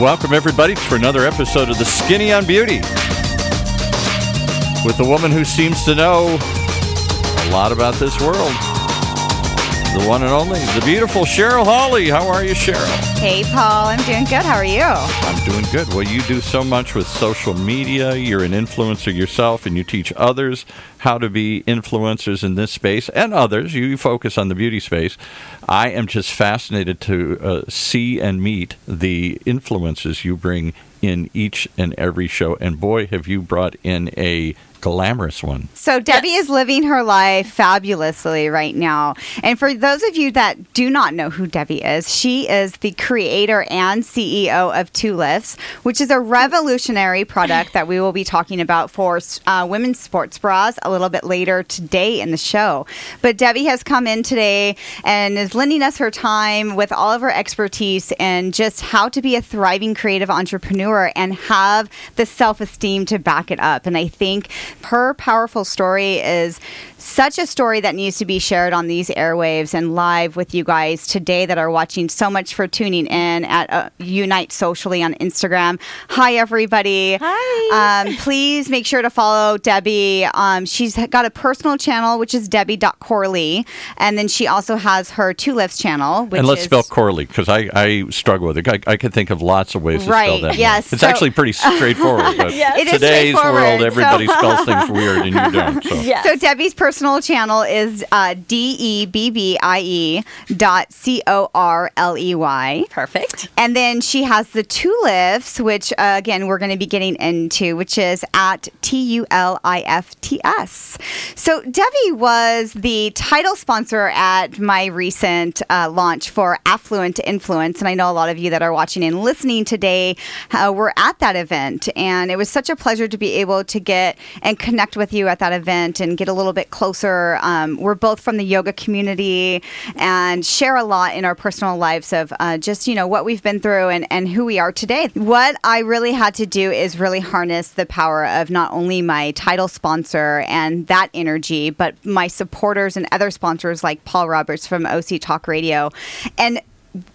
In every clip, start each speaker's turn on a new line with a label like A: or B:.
A: Welcome, everybody, to another episode of The Skinny on Beauty with the woman who seems to know a lot about this world. The one and only, the beautiful Cheryl Hawley. How are you, Cheryl?
B: Hey, Paul. I'm doing good. How are you?
A: I'm doing good. Well, you do so much with social media. You're an influencer yourself, and you teach others how to be influencers in this space and others. You focus on the beauty space. I am just fascinated to uh, see and meet the influences you bring in each and every show. And boy, have you brought in a glamorous one.
B: So Debbie yes. is living her life fabulously right now. And for those of you that do not know who Debbie is, she is the creator and CEO of Tulifts, which is a revolutionary product that we will be talking about for uh, women's sports bras a little bit later today in the show. But Debbie has come in today and is lending us her time with all of her expertise and just how to be a thriving creative entrepreneur and have the self esteem to back it up. And I think her powerful story is such a story that needs to be shared on these airwaves and live with you guys today that are watching. So much for tuning in at uh, Unite Socially on Instagram. Hi, everybody.
C: Hi.
B: Um, please make sure to follow Debbie. Um, she's got a personal channel, which is Debbie.Corley. And then she also has her Tulifts channel.
A: and let's is, spell Corley because I, I struggle with it. I, I can think of lots of ways to
B: right,
A: spell that.
B: Yes.
A: It's so, actually pretty straightforward. But
B: yes.
A: today's world, everybody
B: so.
A: spells things weird and you don't. So,
B: yes. so Debbie's personal personal channel is uh, D E B B I E dot C O R L E Y.
C: Perfect.
B: And then she has the Tulifts, which uh, again we're going to be getting into, which is at T U L I F T S. So Debbie was the title sponsor at my recent uh, launch for Affluent Influence, and I know a lot of you that are watching and listening today uh, were at that event, and it was such a pleasure to be able to get and connect with you at that event and get a little bit closer closer. Um, we're both from the yoga community and share a lot in our personal lives of uh, just, you know, what we've been through and, and who we are today. What I really had to do is really harness the power of not only my title sponsor and that energy, but my supporters and other sponsors like Paul Roberts from OC Talk Radio. And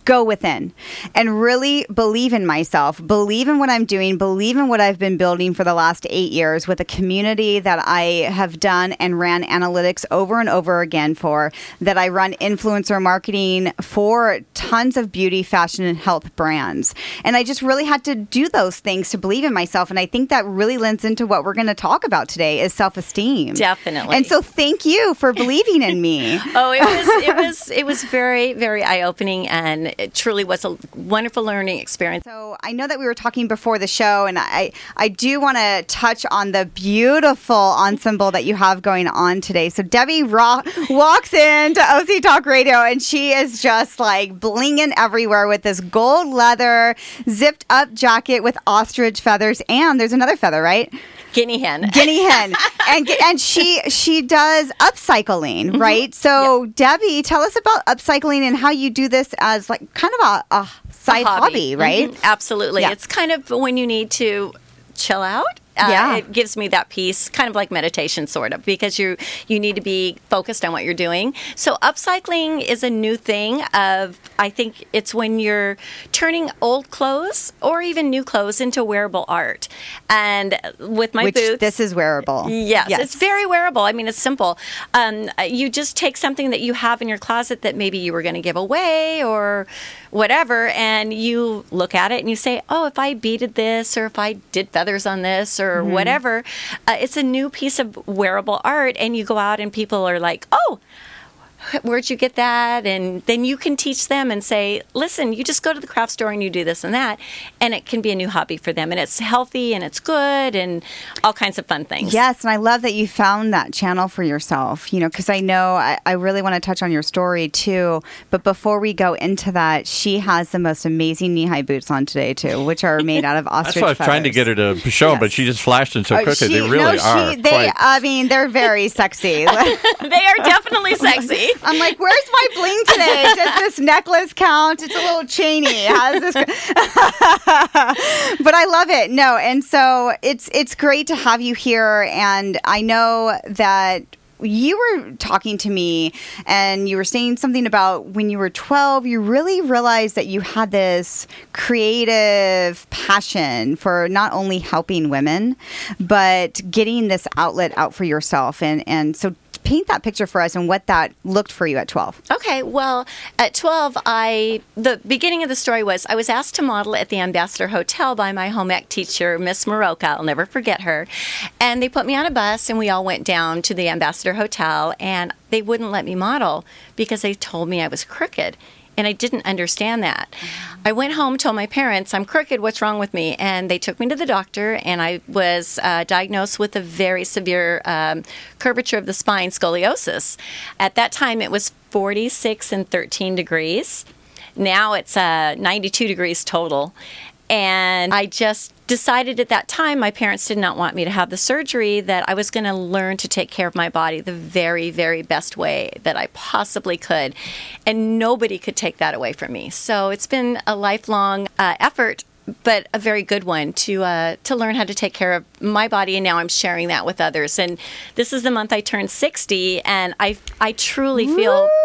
B: go within and really believe in myself, believe in what I'm doing, believe in what I've been building for the last eight years with a community that I have done and ran analytics over and over again for, that I run influencer marketing for tons of beauty, fashion, and health brands. And I just really had to do those things to believe in myself. And I think that really lends into what we're going to talk about today is self esteem.
C: Definitely.
B: And so thank you for believing in me.
C: oh, it was, it was, it was very, very eye opening and and it truly was a wonderful learning experience.
B: So I know that we were talking before the show, and I I do want to touch on the beautiful ensemble that you have going on today. So Debbie Rock walks into OC Talk Radio, and she is just like blinging everywhere with this gold leather zipped up jacket with ostrich feathers, and there's another feather, right?
C: Guinea hen
B: guinea hen and and she she does upcycling mm-hmm. right so yep. debbie tell us about upcycling and how you do this as like kind of a, a side a hobby. hobby. right mm-hmm.
C: absolutely yeah. it's kind of when you need to chill out uh, yeah. it gives me that peace, kind of like meditation, sort of, because you you need to be focused on what you're doing. So upcycling is a new thing. Of I think it's when you're turning old clothes or even new clothes into wearable art. And with my
B: Which
C: boots,
B: this is wearable.
C: Yes, yes, it's very wearable. I mean, it's simple. Um, you just take something that you have in your closet that maybe you were going to give away or whatever, and you look at it and you say, "Oh, if I beaded this, or if I did feathers on this." or mm-hmm. whatever. Uh, it's a new piece of wearable art, and you go out and people are like, oh, where'd you get that? And then you can teach them and say, listen, you just go to the craft store and you do this and that. And it can be a new hobby for them. And it's healthy and it's good and all kinds of fun things.
B: Yes. And I love that you found that channel for yourself, you know, because I know I, I, really want to touch on your story too. But before we go into that, she has the most amazing knee high boots on today too, which are made out of ostrich
A: That's what I was
B: feathers.
A: trying to get her to show, yes. but she just flashed them so uh, quickly. She, they really
B: no,
A: are.
B: She, they,
A: quite...
B: I mean, they're very sexy.
C: they are definitely sexy.
B: I'm like, where's my bling today? Does this necklace count? It's a little chainy. How does this? but I love it. No, and so it's it's great to have you here, and I know that you were talking to me and you were saying something about when you were 12, you really realized that you had this creative passion for not only helping women, but getting this outlet out for yourself. And, and so paint that picture for us and what that looked for you at 12.
C: Okay, well, at 12, I the beginning of the story was I was asked to model at the Ambassador Hotel by my home ec teacher, Miss Maroka. I'll never forget her. And they put me on a bus and we all went down to the Ambassador Hotel and they wouldn't let me model because they told me I was crooked and I didn't understand that. Mm-hmm. I went home, told my parents, I'm crooked, what's wrong with me? And they took me to the doctor, and I was uh, diagnosed with a very severe um, curvature of the spine, scoliosis. At that time, it was 46 and 13 degrees. Now it's uh, 92 degrees total. And I just decided at that time, my parents did not want me to have the surgery, that I was going to learn to take care of my body the very, very best way that I possibly could. And nobody could take that away from me. So it's been a lifelong uh, effort but a very good one to uh, to learn how to take care of my body, and now I'm sharing that with others. And this is the month I turned 60, and I I truly feel.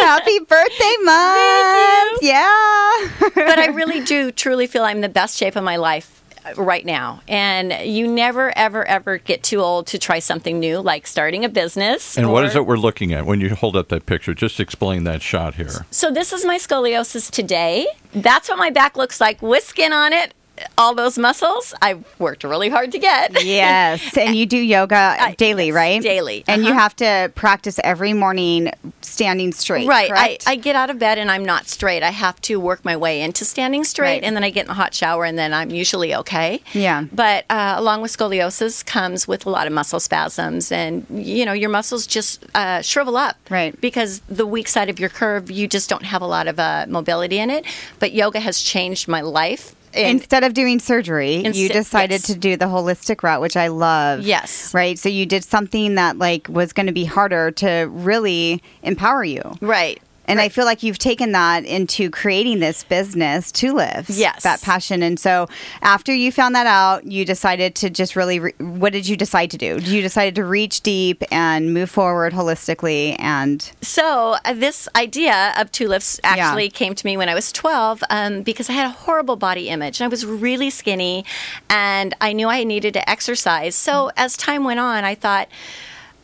B: Happy birthday month! Yeah.
C: but I really do truly feel I'm the best shape of my life right now. And you never, ever, ever get too old to try something new, like starting a business.
A: And or... what is it we're looking at when you hold up that picture? Just explain that shot here.
C: So, this is my scoliosis today. That's what my back looks like with skin on it all those muscles I've worked really hard to get.
B: Yes. And you do yoga daily, right?
C: Daily.
B: And uh-huh. you have to practice every morning standing straight.
C: Right. I, I, get out of bed and I'm not straight. I have to work my way into standing straight right. and then I get in a hot shower and then I'm usually okay.
B: Yeah.
C: But uh, along with scoliosis comes with a lot of muscle spasms and, you know, your muscles just uh, shrivel up.
B: Right.
C: Because the weak side of your curve, you just don't have a lot of uh, mobility in it. But yoga has changed my life
B: instead of doing surgery, inst- you decided yes. to do the holistic route, which I love.
C: Yes.
B: Right. So you did something that like was going to be harder to really empower you.
C: Right.
B: And
C: right.
B: I feel like you've taken that into creating this business, Tulifts.
C: Yes.
B: That passion. And so after you found that out, you decided to just really, re- what did you decide to do? You decided to reach deep and move forward holistically. And
C: so uh, this idea of Tulifts actually yeah. came to me when I was 12 um, because I had a horrible body image. And I was really skinny and I knew I needed to exercise. So as time went on, I thought,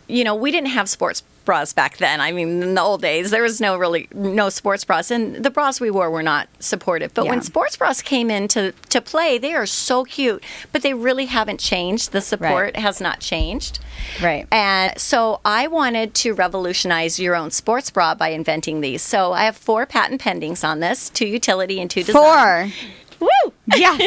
C: you know, we didn't have sports bras back then. I mean, in the old days, there was no really no sports bras, and the bras we wore were not supportive. But yeah. when sports bras came into to play, they are so cute, but they really haven't changed. The support right. has not changed.
B: Right.
C: And so I wanted to revolutionize your own sports bra by inventing these. So I have four patent pendings on this: two utility and two design.
B: Four.
C: Woo!
B: Yes,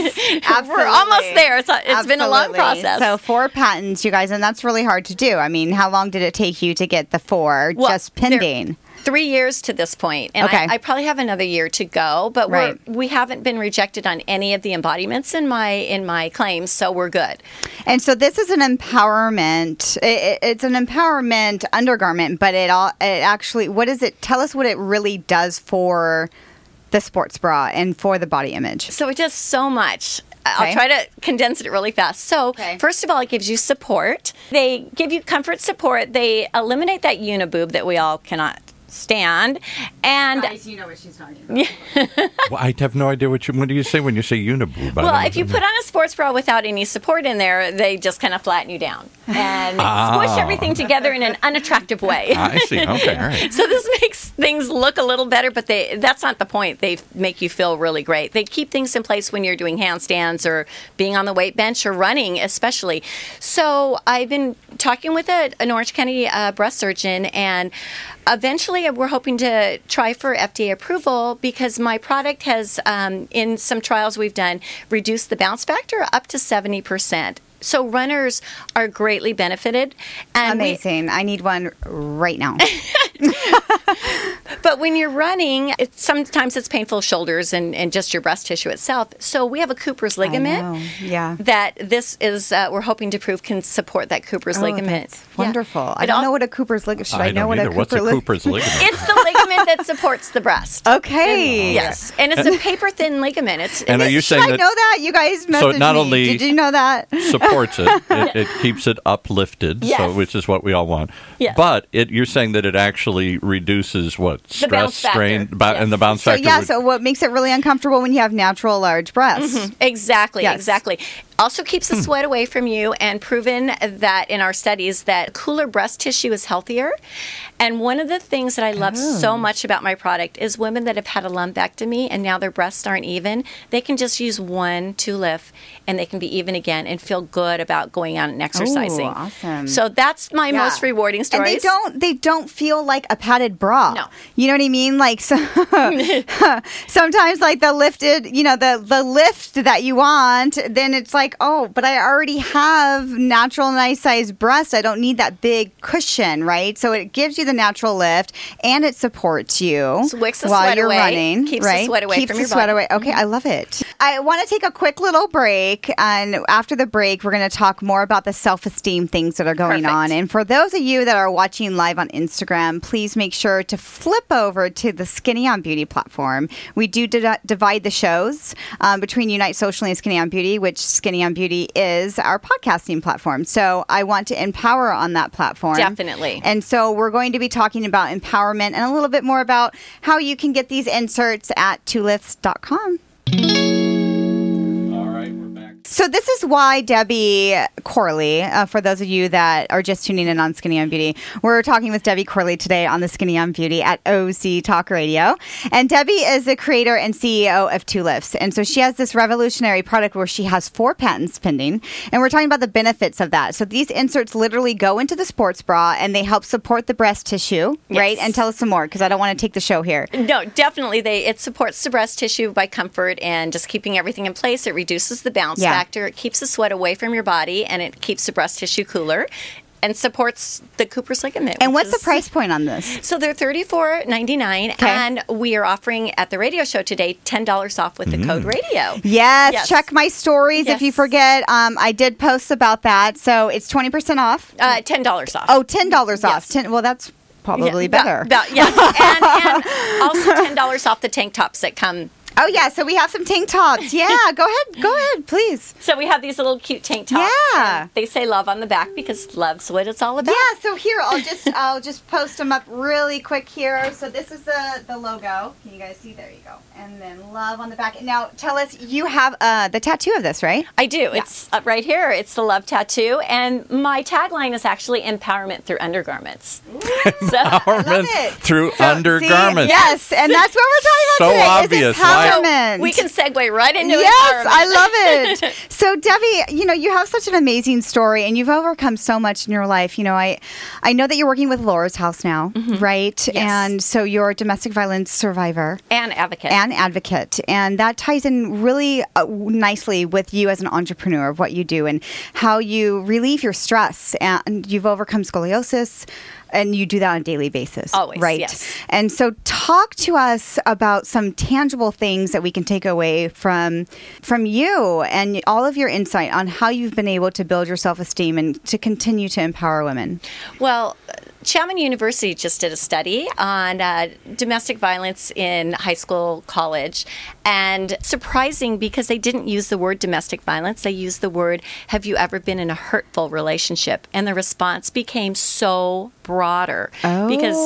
C: absolutely. We're almost there. It's, it's been a long process.
B: So four patents, you guys, and that's really hard to do. I mean, how long did it take you to get the four well, just pending?
C: Three years to this point. point, and okay. I, I, probably have another year to go. But right. we're, we haven't been rejected on any of the embodiments in my in my claims, so we're good.
B: And so this is an empowerment. It, it's an empowerment undergarment, but it all it actually. What does it tell us? What it really does for the sports bra and for the body image?
C: So it does so much. Okay. I'll try to condense it really fast. So, okay. first of all, it gives you support. They give you comfort support. They eliminate that uniboob that we all cannot stand. And
B: Guys, you know what she's talking about. well,
A: I have no idea what you. What do you say when you say uniboob?
C: Well, if you put on a sports bra without any support in there, they just kind of flatten you down and ah. squish everything together in an unattractive way.
A: I see. Okay, all right.
C: so this makes things look a little better, but they that's not the point. They make you feel really great. They keep things in place when you're doing handstands or being on the weight bench or running, especially. So I've been talking with a, an Orange County uh, breast surgeon and eventually we're hoping to try for FDA approval because my product has, um, in some trials we've done, reduced the bounce factor up to 70%. So runners are greatly benefited.
B: And Amazing. We, I need one right now.
C: but when you're running, it, sometimes it's painful shoulders and, and just your breast tissue itself. So we have a Cooper's ligament.
B: yeah.
C: That this is, uh, we're hoping to prove can support that Cooper's
B: Oh,
C: ligament.
B: that's
C: Yeah.
B: wonderful. I don't
C: al-
B: know what a Cooper's ligament. Should I, know what
A: either.
B: a Cooper
A: What's a
B: lig-
A: Cooper's ligament?
C: It's the ligament that supports the breast.
B: Okay.
C: Yes, and it's a paper thin ligament. It's
A: And are you
B: Should
A: saying
B: I
A: that
B: know that? You guys messaged
A: So it not
B: me.
A: only-
B: Did you know that?
A: supports it. it. It keeps it uplifted, so which is what we all want.
C: Yes.
A: But it, you're saying that it actually reduces what stress,
C: bounce
A: strain, ba-
C: Yes.
A: and the bounce
B: So
A: factor.
B: yeah,
A: would-
B: so what makes it really uncomfortable when you have natural large breasts? Mm-hmm.
C: Exactly,
B: Yes.
C: exactly. Also keeps
A: Hmm.
C: the sweat away from you and proven that in our studies that cooler breast tissue is healthier. And one of the things that I love
B: Oh.
C: so much about my product is women that have had a lumpectomy and now their breasts aren't even, they can just use one Tulift and they can be even again and feel good about going out and exercising.
B: awesome.
C: So that's my
B: Yeah.
C: most rewarding
B: story.
C: And
B: they don't they don't feel like a padded bra.
C: No.
B: You know what I mean? Like so, sometimes like the lifted, you know, the the lift that you want, then it's like, "Oh, but I already have natural nice sized breasts. I don't need that big cushion, right?" So it gives you the natural lift and it supports you
C: So the
B: while you're
C: away,
B: running,
C: keeps the
B: right?
C: sweat away
B: keeps
C: from
B: the
C: your
B: sweat
C: body. Mm-hmm.
B: away. Okay, I love it. I want to take a quick little break and after the break we're going to talk more about the self-esteem things that are going
C: Perfect.
B: on. And for those of you that are watching live on Instagram, please make sure to flip over to the Skinny on Beauty platform. We do di- divide the shows um, between Unite Socially and Skinny on Beauty, which Skinny on Beauty is our podcasting platform. So I want to empower on that platform.
C: Definitely.
B: And so we're going to be talking about empowerment and a little bit more about how you can get these inserts at tulifts.com. So this is why Debbie Corley, uh, for those of you that are just tuning in on Skinny on Beauty, we're talking with Debbie Corley today on the Skinny on Beauty at OC Talk Radio. And Debbie is the creator and CEO of Tulifts. And so she has this revolutionary product where she has four patents pending. And we're talking about the benefits of that. So these inserts literally go into the sports bra and they help support the breast tissue, right? And tell us some more because I don't want to take the show here.
C: No, definitely. They it supports the breast tissue by comfort and just keeping everything in place. It reduces the bounce
B: Yeah.
C: Factor. It keeps the sweat away from your body, and it keeps the breast tissue cooler, and supports the Cooper's ligament.
B: And
C: which
B: what's the price point on this?
C: So they're thirty four ninety nine,
B: Okay.
C: and we are offering at the radio show today ten dollars off with the code radio.
B: Yes,
C: Yes.
B: check my stories if you forget. Um, I did post about that, so it's twenty percent off.
C: Uh, ten dollars off.
B: Oh, ten dollars off.
C: Yes.
B: Ten. Well, that's probably
C: Yeah,
B: better.
C: about- about- yes, and, and also ten dollars off the tank tops that come.
B: Oh yeah, so we have some tank tops. Yeah, go ahead, go ahead, please.
C: So we have these little cute tank tops.
B: Yeah.
C: They say love on the back because love's what it's all about.
B: Yeah, so here I'll just I'll just post them up really quick here. So this is the the logo. Can you guys see? There you go. And then love on the back. Now tell us, you have uh, the tattoo of this, right?
C: I do. It's up right here. It's the love tattoo, and my tagline is actually empowerment through undergarments. so
A: Empowerment
B: it.
A: through
B: So,
A: undergarments.
B: see, yes, and that's what we're talking about
A: So
B: today.
A: obvious.
B: Is
C: We can segue right into
B: it.
C: Yes.
B: I love it. So Debbie, you know, you have such an amazing story and you've overcome so much in your life. You know, I I know that you're working with Laura's house now, right? And so you're a domestic violence survivor
C: and advocate.
B: and advocate. And that ties in really uh, nicely with you as an entrepreneur of what you do and how you relieve your stress. And you've overcome scoliosis and you do that on a daily basis.
C: Always,
B: Right.
C: yes.
B: And so talk to us about some tangible things that we can take away from from you and all of your insight on how you've been able to build your self-esteem and to continue to empower women.
C: Well, Chapman University just did a study on uh, domestic violence in high school, college, and surprising because they didn't use the word domestic violence. They used the word, Have you ever been in a hurtful relationship? And the response became so broader. Because,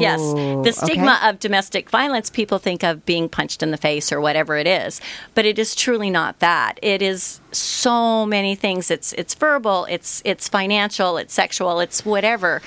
C: yes,
B: Oh,
C: the stigma
B: okay.
C: of domestic violence, people think of being punched in the face or whatever it is, but it is truly not that. It is so many things. It's it's verbal, it's it's financial, it's sexual, it's whatever.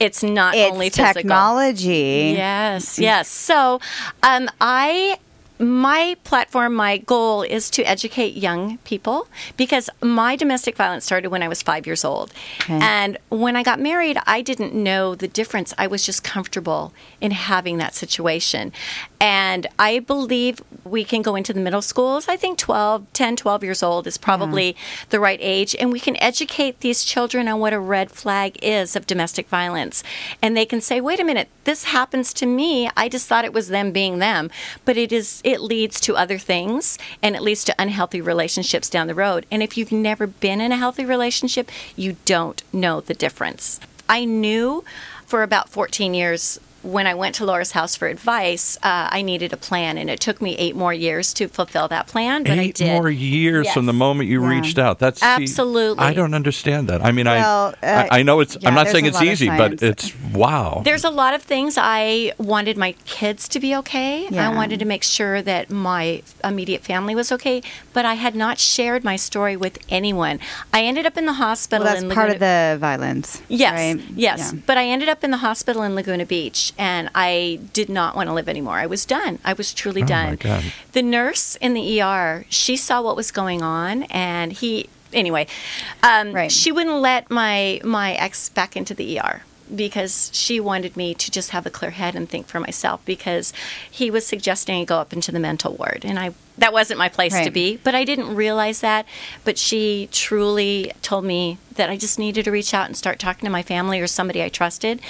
C: It's not
B: It's
C: only physical.
B: technology.
C: Yes, yes. So, um, I my platform, my goal is to educate young people because my domestic violence started when I was five years old.
B: Okay.
C: And when I got married, I didn't know the difference. I was just comfortable in having that situation. And I believe we can go into the middle schools. I think 12, 10, 12 years old is probably the right age. And we can educate these children on what a red flag is of domestic violence. And they can say, wait a minute, this happens to me. I just thought it was them being them. But it is it leads to other things and it leads to unhealthy relationships down the road. And if you've never been in a healthy relationship, you don't know the difference. I knew for about 14 years when I went to Laura's house for advice, uh, I needed a plan, and it took me eight more years to fulfill that plan. But I
A: Eight
C: did.
A: more years
C: Yes.
A: from the moment you
B: Yeah.
A: reached out. That's see,
C: Absolutely.
A: I don't understand that. I mean,
B: Well,
A: I,
B: uh,
A: I I know it's.
B: yeah,
A: I'm not saying it's easy, but it's wow.
C: There's a lot of things I wanted my kids to be okay.
B: Yeah.
C: I wanted to make sure that my immediate family was okay, but I had not shared my story with anyone. I ended up in the hospital
B: Well, that's
C: in
B: part
C: Laguna-
B: of the violence.
C: Yes,
B: right?
C: yes.
B: Yeah.
C: But I ended up in the hospital in Laguna Beach, and I did not want to live anymore. I was done. I was truly
A: Oh, my
C: done.
A: God.
C: The nurse in the ER, she saw what was going on, and he. Anyway, um,
B: Right.
C: she wouldn't let my my ex back into the ER because she wanted me to just have a clear head and think for myself because he was suggesting I go up into the mental ward and I that wasn't my place to be but I didn't realize that but she truly told me that I just needed to reach out and start talking to my family or somebody I trusted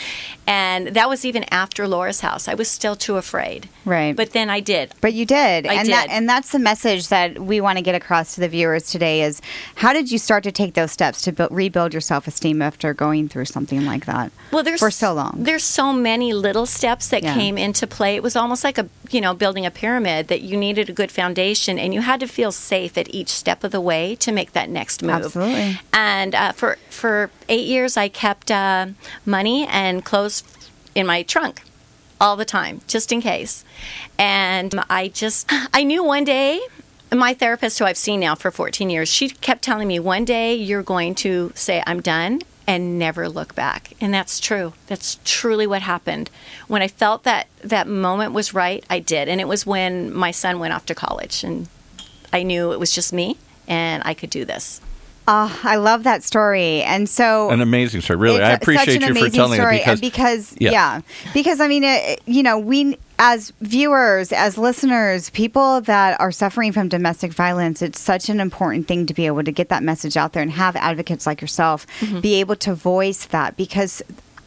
C: and that was even after Laura's house I was still too afraid
B: Right.
C: but then I did
B: But you did,
C: I
B: and that
C: did.
B: and that's the message that we want to get across to the viewers today. Is how did you start to take those steps to build, rebuild your self esteem after going through something like that?
C: well there's
B: for so long.
C: there's so many little steps that
B: Yeah.
C: came into play it was almost like a you know building a pyramid that you needed a good foundation and you had to feel safe at each step of the way to make that next move
B: Absolutely.
C: and uh, for for eight years i kept uh, money and clothes in my trunk all the time just in case and i just i knew one day my therapist who i've seen now for 14 years she kept telling me one day you're going to say i'm done and never look back. And that's true. That's truly what happened. When i felt that that moment was right i did. And it was when my son went off to college and i knew it was just me and i could do this.
B: Oh, I love that story, and so
A: An amazing story. Really, I appreciate
B: such an
A: you for
B: amazing
A: telling
B: story,
A: it because
B: and because
A: Yeah.
B: yeah. because I mean, it, you know, we as viewers, as listeners, people that are suffering from domestic violence, it's such an important thing to be able to get that message out there and have advocates like yourself
C: Mm-hmm.
B: be able to voice that because.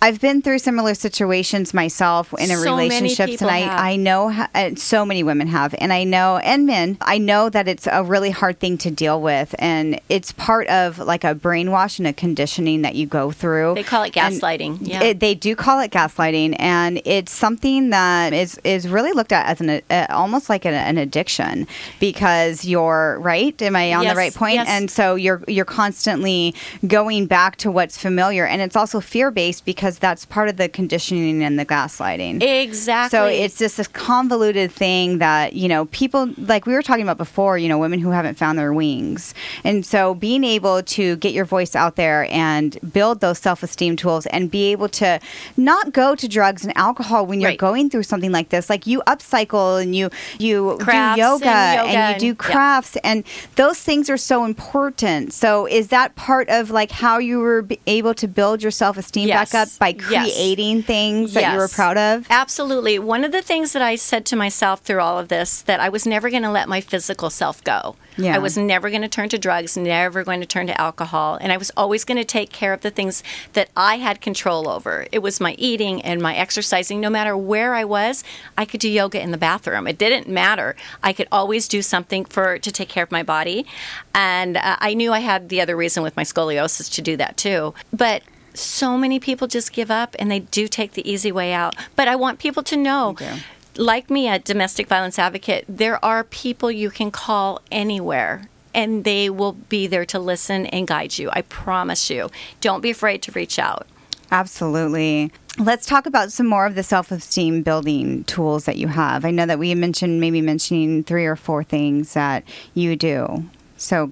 B: I've been through similar situations myself in a
C: So many
B: relationships, and I,
C: have.
B: I know uh, so many women have, and I know, and men, I know that it's a really hard thing to deal with, and it's part of like a brainwash and a conditioning that you go through.
C: They call it
B: And
C: gaslighting. Yeah.
B: it- they do call it gaslighting, and it's something that is is really looked at as an uh, almost like an, an addiction because you're right. Am I on
C: Yes,
B: the right point?
C: yes.
B: And so you're you're constantly going back to what's familiar, and it's also fear based because that's part of the conditioning and the gaslighting.
C: exactly.
B: So it's just this convoluted thing that, you know, people, like we were talking about before, you know, women who haven't found their wings. And so being able to get your voice out there and build those self esteem tools and be able to not go to drugs and alcohol when you're
C: Right.
B: going through something like this. Like you upcycle and you, you
C: Crafts
B: do yoga
C: and
B: and, you do
C: and- yeah.
B: crafts and those things are so important. So is that part of like how you were able to build your self esteem
C: Yes.
B: back up by
C: Yes.
B: creating things that you were proud of?
C: Absolutely. One of the things that I said to myself through all of this that I was never going to let my physical self go.
B: Yeah.
C: I was never going to turn to drugs, never going to turn to alcohol, and I was always going to take care of the things that I had control over. It was my eating and my exercising. No matter where I was, I could do yoga in the bathroom. It didn't matter. I could always do something for to take care of my body, and uh, I knew I had the other reason with my scoliosis to do that too. But so many people just give up and they do take the easy way out. But I want people to know,
B: They do.
C: like me, a domestic violence advocate, there are people you can call anywhere. And they will be there to listen and guide you. I promise you. Don't be afraid to reach out.
B: Absolutely. Let's talk about some more of the self esteem building tools that you have. I know that we mentioned maybe mentioning three or four things that you do. So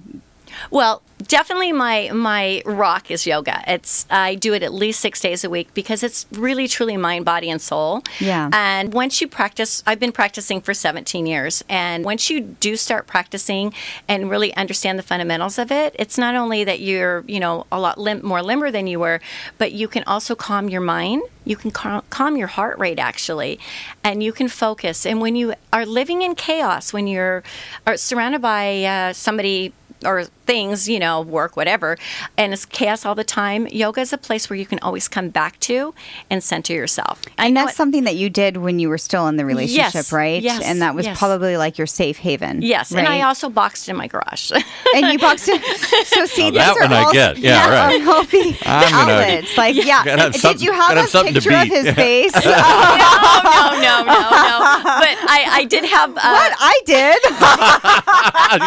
C: Well, definitely my my rock is yoga. It's I do it at least six days a week because it's really truly mind, body, and soul.
B: Yeah.
C: And once you practice, I've been practicing for 17 years, and once you do start practicing and really understand the fundamentals of it, it's not only that you're you know a lot lim- more limber than you were, but you can also calm your mind. You can cal- calm your heart rate actually, and you can focus. And when you are living in chaos, when you're are surrounded by uh, somebody or things, you know, work, whatever, and it's chaos all the time, yoga is a place where you can always come back to and center yourself. I
B: And
C: know
B: that's
C: it-
B: something that you did when you were still in the relationship,
C: Yes,
B: right?
C: yes,
B: And that was
C: yes.
B: probably like your safe haven.
C: Yes, and I also boxed in my garage.
B: and you boxed it. So see,
A: Now
B: these
A: that
B: are
A: one I
B: all
A: get. Yeah, right.
B: unhealthy
A: I'm gonna-
B: outlets. Like, yeah.
A: Gotta have
B: Did you have a
A: have to
B: picture of his
A: Yeah.
B: face?
C: no, no, no, no, no. But I, I did have. Uh,
B: what I did.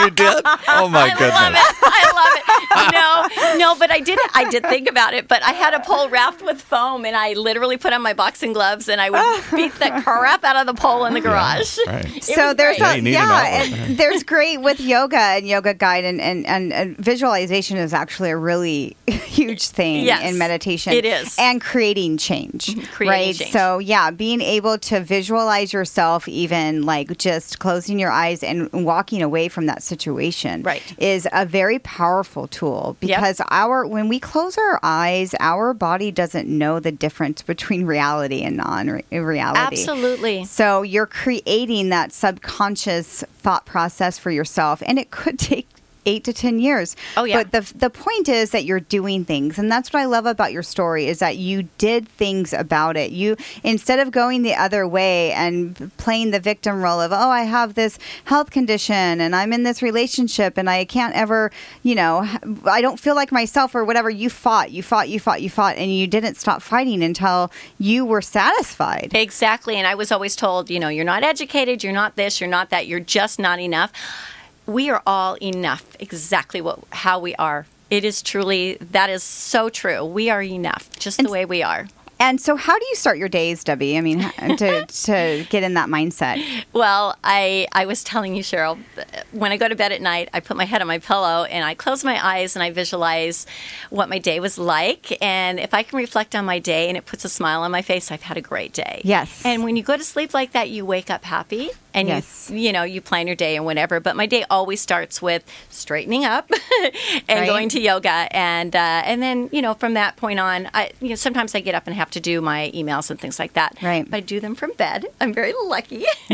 A: you did? Oh my
C: I
A: goodness.
C: love it. I love it. No, no, but I did. I did think about it. But I had a pole wrapped with foam, and I literally put on my boxing gloves, and I would beat the crap out of the pole in the garage.
A: right.
B: So there's
C: great.
A: Yeah,
B: a,
A: you
B: yeah, and there's great with yoga and yoga guide and, and, and, and visualization is actually a really huge thing
C: Yes,
B: in meditation.
C: it is.
B: And creating change.
C: Mm-hmm, creating
B: right.
C: change.
B: So yeah, being able to visualize yourself even like just closing your eyes and walking away from that situation
C: Right.
B: is a very powerful tool
C: Yep.
B: because our when we close our eyes, our body doesn't know the difference between reality and non-reality.
C: Absolutely.
B: So you're creating that subconscious thought process for yourself, and it could take eight to ten years.
C: Oh, yeah.
B: But the the point is that you're doing things, and that's what I love about your story is that you did things about it. You instead of going the other way and playing the victim role of oh I have this health condition and I'm in this relationship and I can't ever you know I don't feel like myself or whatever. You fought, you fought, you fought, you fought, and you didn't stop fighting until you were satisfied.
C: Exactly. And I was always told, you know, you're not educated, you're not this, you're not that, you're just not enough. We are all enough, exactly what how we are. It is truly that is so true. We are enough, just the way we are.
B: And so, how do you start your days, Debbie? I mean, to, to get in that mindset.
C: Well, I I was telling you, Cheryl, when I go to bed at night, I put my head on my pillow and I close my eyes and I visualize what my day was like. And if I can reflect on my day and it puts a smile on my face, I've had a great day.
B: Yes.
C: And when you go to sleep like that, you wake up happy and
B: Yes.
C: you you know you plan your day and whatever. But my day always starts with straightening up and
B: Right.
C: going to yoga, and uh, and then you know from that point on, I you know sometimes I get up and have to do my emails and things like that.
B: Right.
C: But I do them from bed. I'm very lucky,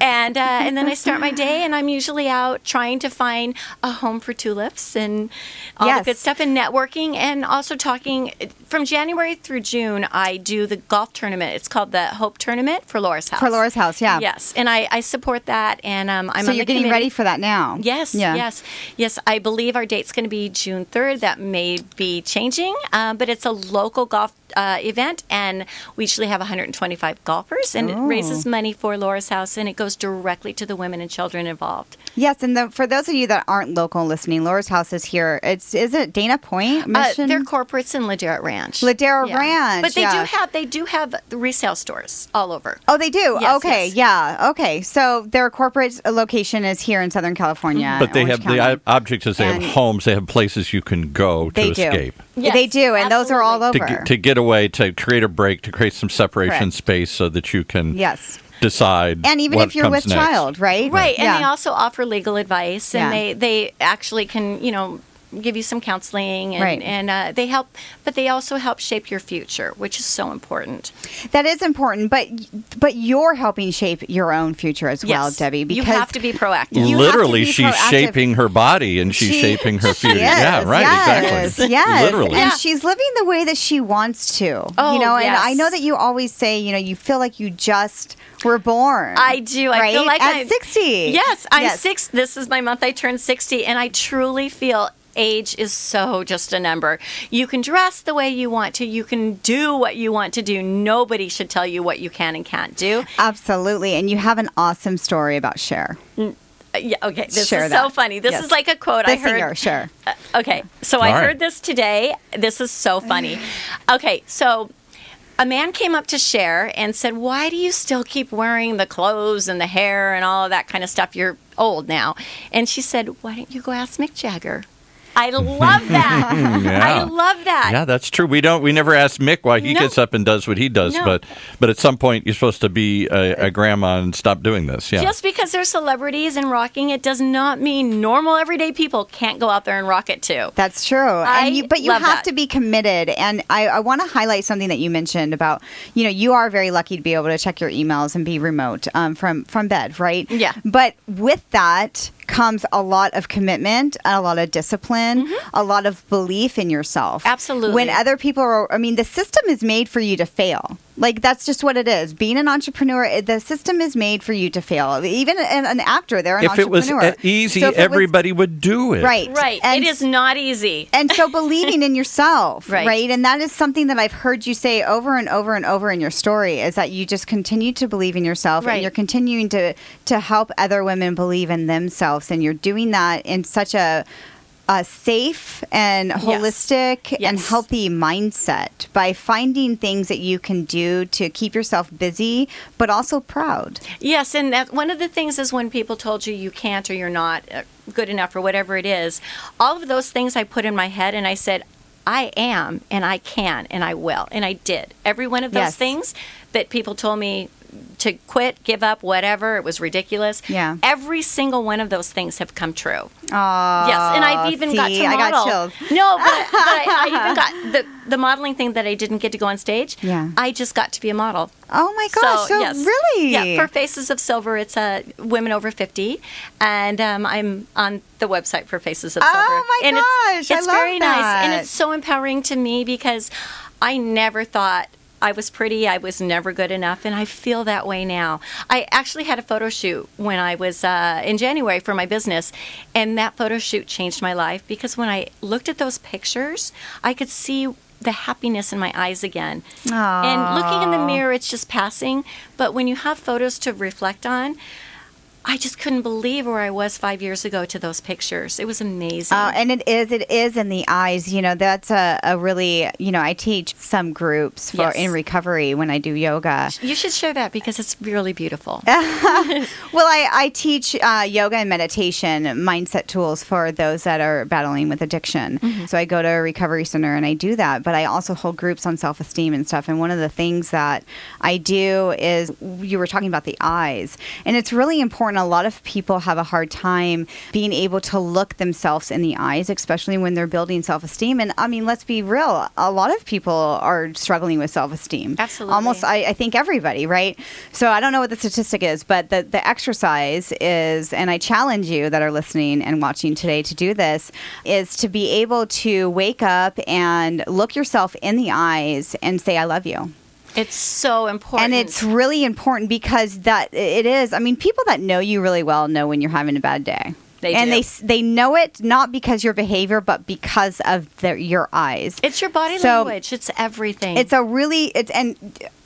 C: and uh, and then I start my day, and I'm usually out trying to find a home for Tulifts and all
B: Yes.
C: the good stuff, and networking, and also talking. From January through June, I do the golf tournament. It's called the Hope Tournament for Laura's House.
B: For Laura's House, yeah.
C: Yes, and I, I support that, and um, I'm
B: so you're getting
C: committee.
B: ready for that now.
C: Yes,
B: Yeah.
C: yes, yes. I believe our date's going to be June 3rd. That may be changing, uh, but it's a local golf uh, event, and we usually have 125 golfers, and
B: Oh.
C: it raises money for Laura's House, and it goes directly to the women and children involved.
B: Yes, and the, for those of you that aren't local listening, Laura's house is here. It's is it Dana Point
C: Uh,
B: Mission?
C: they're corporates in Ladera Ranch.
B: Ladera
C: Yeah.
B: Ranch,
C: but they
B: yeah.
C: do have they do have resale stores all over.
B: Oh, they do.
C: Yes,
B: okay,
C: yes.
B: yeah, okay. So their corporate location is here in Southern California.
A: But they
B: Orange
A: have the
B: County.
A: o- objects as they
B: And-
A: have homes. They have places you can go to
B: They do.
A: escape.
C: Yes,
B: they do, and those are all
C: absolutely.
B: over.
A: To, get- to get away, to create a break, to create some separation
B: Correct.
A: space so that you can
B: yes,
A: decide.
B: and even
A: what
B: if you're with
A: next.
B: child, right?
C: Right, and
B: yeah.
C: they also offer legal advice, and
B: Yeah.
C: they they actually can you know give you some counseling, and
B: Right.
C: and uh, they help, but they also help shape your future, which is so important.
B: That is important, but but you're helping shape your own future as well,
C: yes,
B: Debbie. Because
C: you have to be proactive.
B: You
A: Literally,
B: be
A: she's
B: proactive.
A: shaping her body and she's
B: She-
A: shaping her future.
B: is,
A: yeah, right,
B: yes,
A: exactly.
B: Yes,
A: Literally.
B: and
C: Yeah.
B: she's living the way that she wants to.
C: Oh,
B: you know, and. I know that you always say, you know, you feel like you just were born.
C: I do. I
B: right?
C: feel like
B: at
C: I'm-
B: sixty.
C: Yes, I'm
B: Yes.
C: six. This is my month I turned 60, and I truly feel age is so just a number. You can dress the way you want to, you can do what you want to do. Nobody should tell you what you can and can't do.
B: Absolutely, and you have an awesome story about Cher.
C: Uh, yeah, okay, this
B: Share
C: is so funny. This
B: Yes.
C: is like a quote
B: The
C: I heard.
B: singer, Cher.
C: Uh, okay, so I
A: All right.
C: heard this today. This is so funny. Okay, so a man came up to Cher and said, Why do you still keep wearing the clothes and the hair and all of that kind of stuff? You're old now. And she said, Why don't you go ask Mick Jagger? I love that. I love that.
A: Yeah, that's true. We don't. We never ask Mick why he
C: No.
A: gets up and does what he does.
C: No.
A: But but at some point, you're supposed to be a, a grandma and stop doing this. Yeah.
C: Just because they're celebrities and rocking it does not mean normal everyday people can't go out there and rock it too.
B: That's true.
C: I
B: and you, but you
C: love
B: have
C: that.
B: to be committed. And I, I want to highlight something that you mentioned about, you know, you are very lucky to be able to check your emails and be remote um, from from bed, right?
C: Yeah.
B: But with that comes a lot of commitment, a lot of discipline, a lot of belief in yourself.
C: Mm-hmm. Absolutely.
B: When other people are, I mean, the system is made for you to fail. Like that's just what it is. Being an entrepreneur, the system is made for you to fail. Even an, an actor, they're an
A: if it was
B: entrepreneur.
A: uh, easy,
B: So if it was-
A: everybody would do it.
B: right,
C: Right.
B: And
C: it is not easy.
B: and so believing in yourself
C: Right.
B: right. and that is something that i've heard you say over and over and over in your story is that you just continue to believe in yourself
C: Right.
B: and you're continuing to to help other women believe in themselves and you're doing that in such a a safe and holistic and
C: Yes.
B: healthy mindset by finding things that you can do to keep yourself busy but also proud.
C: Yes, and that one of the things is when people told you you can't or you're not uh, good enough or whatever it is, all of those things I put in my head and I said, I am and I can and I will. And I did. Every one of those
B: Yes.
C: things that people told me to quit, give up, whatever, it was ridiculous.
B: Yeah.
C: Every single one of those things have come true.
B: Oh,
C: Yes, and I've even got to model.
B: I got chills.
C: No, but, but I, I even got the the modeling thing that I didn't get to go on stage.
B: Yeah.
C: I just got to be a model.
B: Oh my gosh! So,
C: yes.
B: really,
C: Yeah, for Faces of Silver, it's uh, women over 50. And um, I'm on the website for Faces of Silver.
B: Oh, my
C: and
B: gosh,
C: It's, it's very nice. And it's so empowering to me because I never thought I was pretty. I was never good enough. And I feel that way now. I actually had a photo shoot when I was uh, in January for my business. And that photo shoot changed my life because when I looked at those pictures, I could see the happiness in my eyes again. And looking in the mirror, it's just passing. But when you have photos to reflect on, I just couldn't believe where I was five years ago to those pictures. It was amazing.
B: Uh, and it is, it is in the eyes. You know, that's a, a really, you know, I teach some groups for
C: Yes.
B: in recovery when I do yoga.
C: you should share that because it's really beautiful.
B: Well, I, I teach uh, yoga and meditation mindset tools for those that are battling with addiction.
C: Mm-hmm.
B: So I go to a recovery center and I do that, but I also hold groups on self esteem and stuff. And one of the things that I do is you were talking about the eyes, and it's really important. A lot of people have a hard time being able to look themselves in the eyes, especially when they're building self esteem. And I mean, let's be real, a lot of people are struggling with self esteem.
C: Absolutely.
B: Almost, I, I think everybody, right? So I don't know what the statistic is, but the, the exercise is, and I challenge you that are listening and watching today to do this, is to be able to wake up and look yourself in the eyes and say, I love you.
C: It's so important.
B: And it's really important because that it is. I mean, people that know you really well know when you're having a bad day.
C: They
B: and
C: do.
B: they they know it not because your behavior, but because of their, your eyes.
C: it's your body
B: So-
C: language. It's everything.
B: It's a really it's and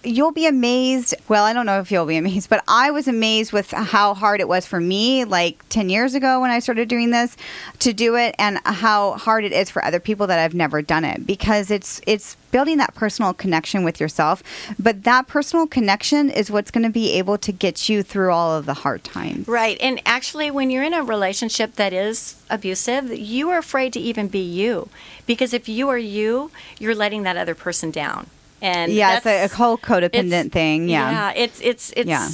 B: you'll be amazed. Well, I don't know if you'll be amazed, but I was amazed with how hard it was for me like 10 years ago when I started doing this to do it and how hard it is for other people that have never done it because it's it's building that personal connection with yourself, but that personal connection is what's going to be able to get you through all of the hard times.
C: Right. And actually, when you're in a relationship that is abusive, you are afraid to even be you. Because if you are you, you're letting that other person down. And
B: Yeah, it's a, a whole codependent thing. Yeah.
C: Yeah. It's, it's, it's,
B: Yeah.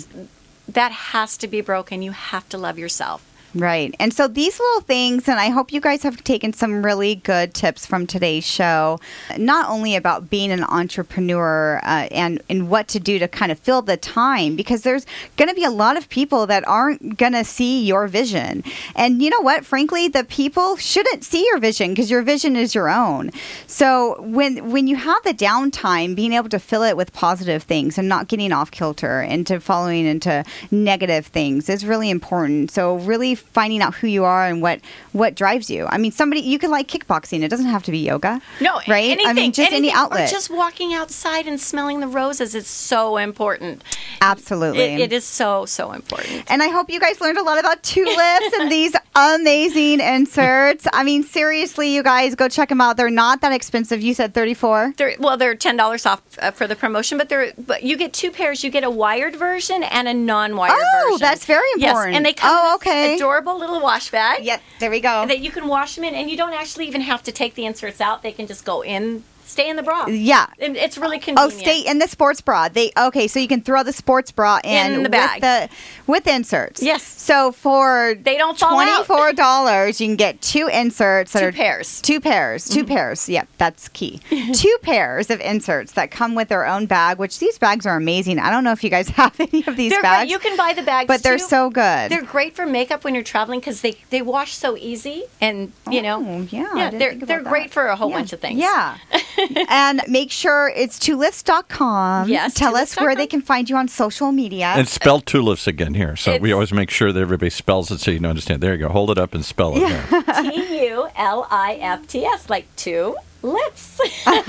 C: that has to be broken. You have to love yourself.
B: Right. And so these little things, and I hope you guys have taken some really good tips from today's show, not only about being an entrepreneur uh, and, and what to do to kind of fill the time, because there's going to be a lot of people that aren't going to see your vision. And you know what? Frankly, the people shouldn't see your vision because your vision is your own. So when, when you have the downtime, being able to fill it with positive things and not getting off kilter into following into negative things is really important. So really finding out who you are and what what drives you. I mean, somebody you can like kickboxing. It doesn't have to be yoga.
C: No,
B: right?
C: Anything,
B: I mean, just any outlet.
C: Just walking outside and smelling the roses is so important.
B: Absolutely.
C: It, it is so, so important.
B: and I hope you guys learned a lot about Tulifts and these amazing inserts. I mean, seriously, you guys go check them out. They're not that expensive. You said 34
C: They're, well, they're ten dollars off uh, for the promotion, but they're but you get two pairs. You get a wired version and a non-wired
B: Oh,
C: version.
B: that's very important.
C: Yes, and they come
B: Oh, okay.
C: Adorable little wash bag.
B: Yep, there we go.
C: that you can wash them in, and you don't actually even have to take the inserts out. They can just go in, stay in the bra.
B: Yeah.
C: And it's really convenient.
B: Oh, stay in the sports bra. They okay, so you can throw the sports bra in,
C: In the bag.
B: with the with inserts.
C: Yes.
B: So for
C: They don't
B: twenty four dollars, you can get two inserts that
C: Two
B: are
C: pairs.
B: Two pairs. 2 mm-hmm. pairs. Yep, that's key. two pairs of inserts that come with their own bag. Which these bags are amazing. I don't know if you guys have any of these
C: They're
B: bags.
C: great. You can buy the bags,
B: but they're so good.
C: They're great for makeup when you're traveling because they, they wash so easy, and you know,
B: Oh, yeah, I
C: yeah,
B: didn't
C: they're they're
B: that.
C: great for a whole
B: Yeah.
C: bunch of things.
B: Yeah. and make sure it's tulifts.com.
C: Yes,
B: Tell us where
C: tulifts.com.
B: they can find you on social media.
A: And spell tulips again here. So we always make sure that everybody spells it so you can understand. There you go. Hold it up and spell it. there.
C: T U L I F T S, like two lips.
B: Paul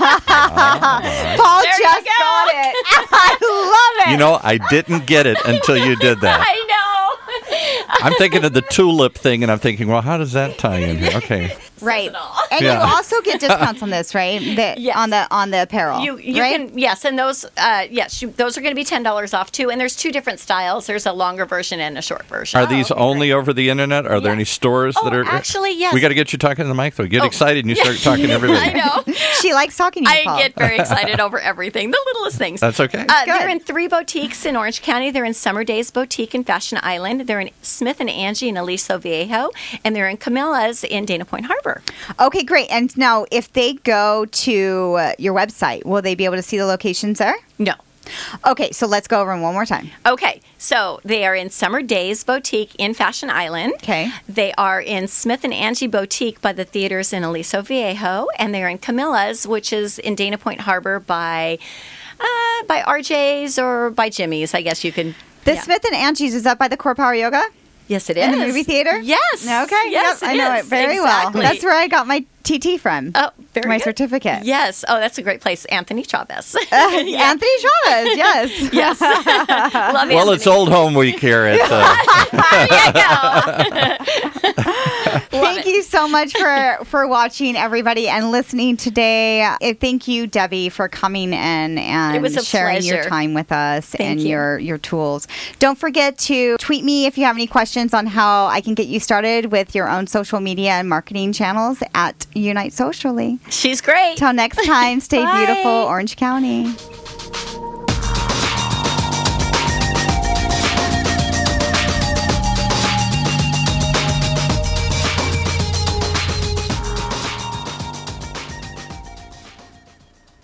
C: There
B: just
C: go.
B: got it. I love it.
A: You know, I didn't get it until you did that.
C: I know.
A: I'm thinking of the tulip thing, and I'm thinking, well, how does that tie in here? Okay.
B: right.
C: It all.
B: And
A: Yeah.
B: you also get discounts on this, right? The,
C: Yes.
B: On the on the apparel.
C: You you
B: right?
C: can yes, and those uh, yes, you, those are going to be ten dollars off too. And there's two different styles. There's a longer version and a short version.
A: Are these only over the internet? Are there any stores
C: Oh,
A: that are?
C: actually, yes.
A: We got to get you talking to the mic though. Get
C: Oh.
A: excited and you start talking to everybody.
C: I know.
B: She likes talking to you,
C: I
B: Paul.
C: get very excited over everything, the littlest things.
A: That's okay.
C: Uh, they're in three boutiques in Orange County. They're in Summer Days Boutique in Fashion Island. They're in Smith and Angie in Aliso Viejo, and they're in Camilla's in Dana Point Harbor.
B: Okay, great. And now, if they go to uh, your website, will they be able to see the locations there?
C: No.
B: Okay, so let's go over them one more time.
C: Okay, so they are in Summer Days Boutique in Fashion Island.
B: Okay.
C: They are in Smith and Angie Boutique by the theaters in Aliso Viejo, and they're in Camilla's, which is in Dana Point Harbor by uh, by RJ's or by Jimmy's. I guess you can.
B: The
C: yeah.
B: Is that Angie's is up by the Core Power Yoga
C: Yes, it is
B: in the movie theater.
C: Yes.
B: Okay.
C: Yes,
B: yep, I know
C: is.
B: it very
C: Exactly.
B: well. That's where I got my TT from.
C: Oh, very
B: my
C: good.
B: certificate.
C: Yes. Oh, that's a great place. Anthony Chavez.
B: Uh, Anthony Chavez. Yes.
C: yes. Love
A: well, it's Old Home Week here at. Uh,
C: There you go.
B: Thank you so much for for watching, everybody, and listening today. Uh, thank you, Debbie, for coming in and
C: It was a
B: sharing your time with us
C: Thank
B: and
C: you.
B: your your tools. Don't forget to tweet me if you have any questions on how I can get you started with your own social media and marketing channels at Unite Socially.
C: She's great.
B: Till next time, stay beautiful, Orange County.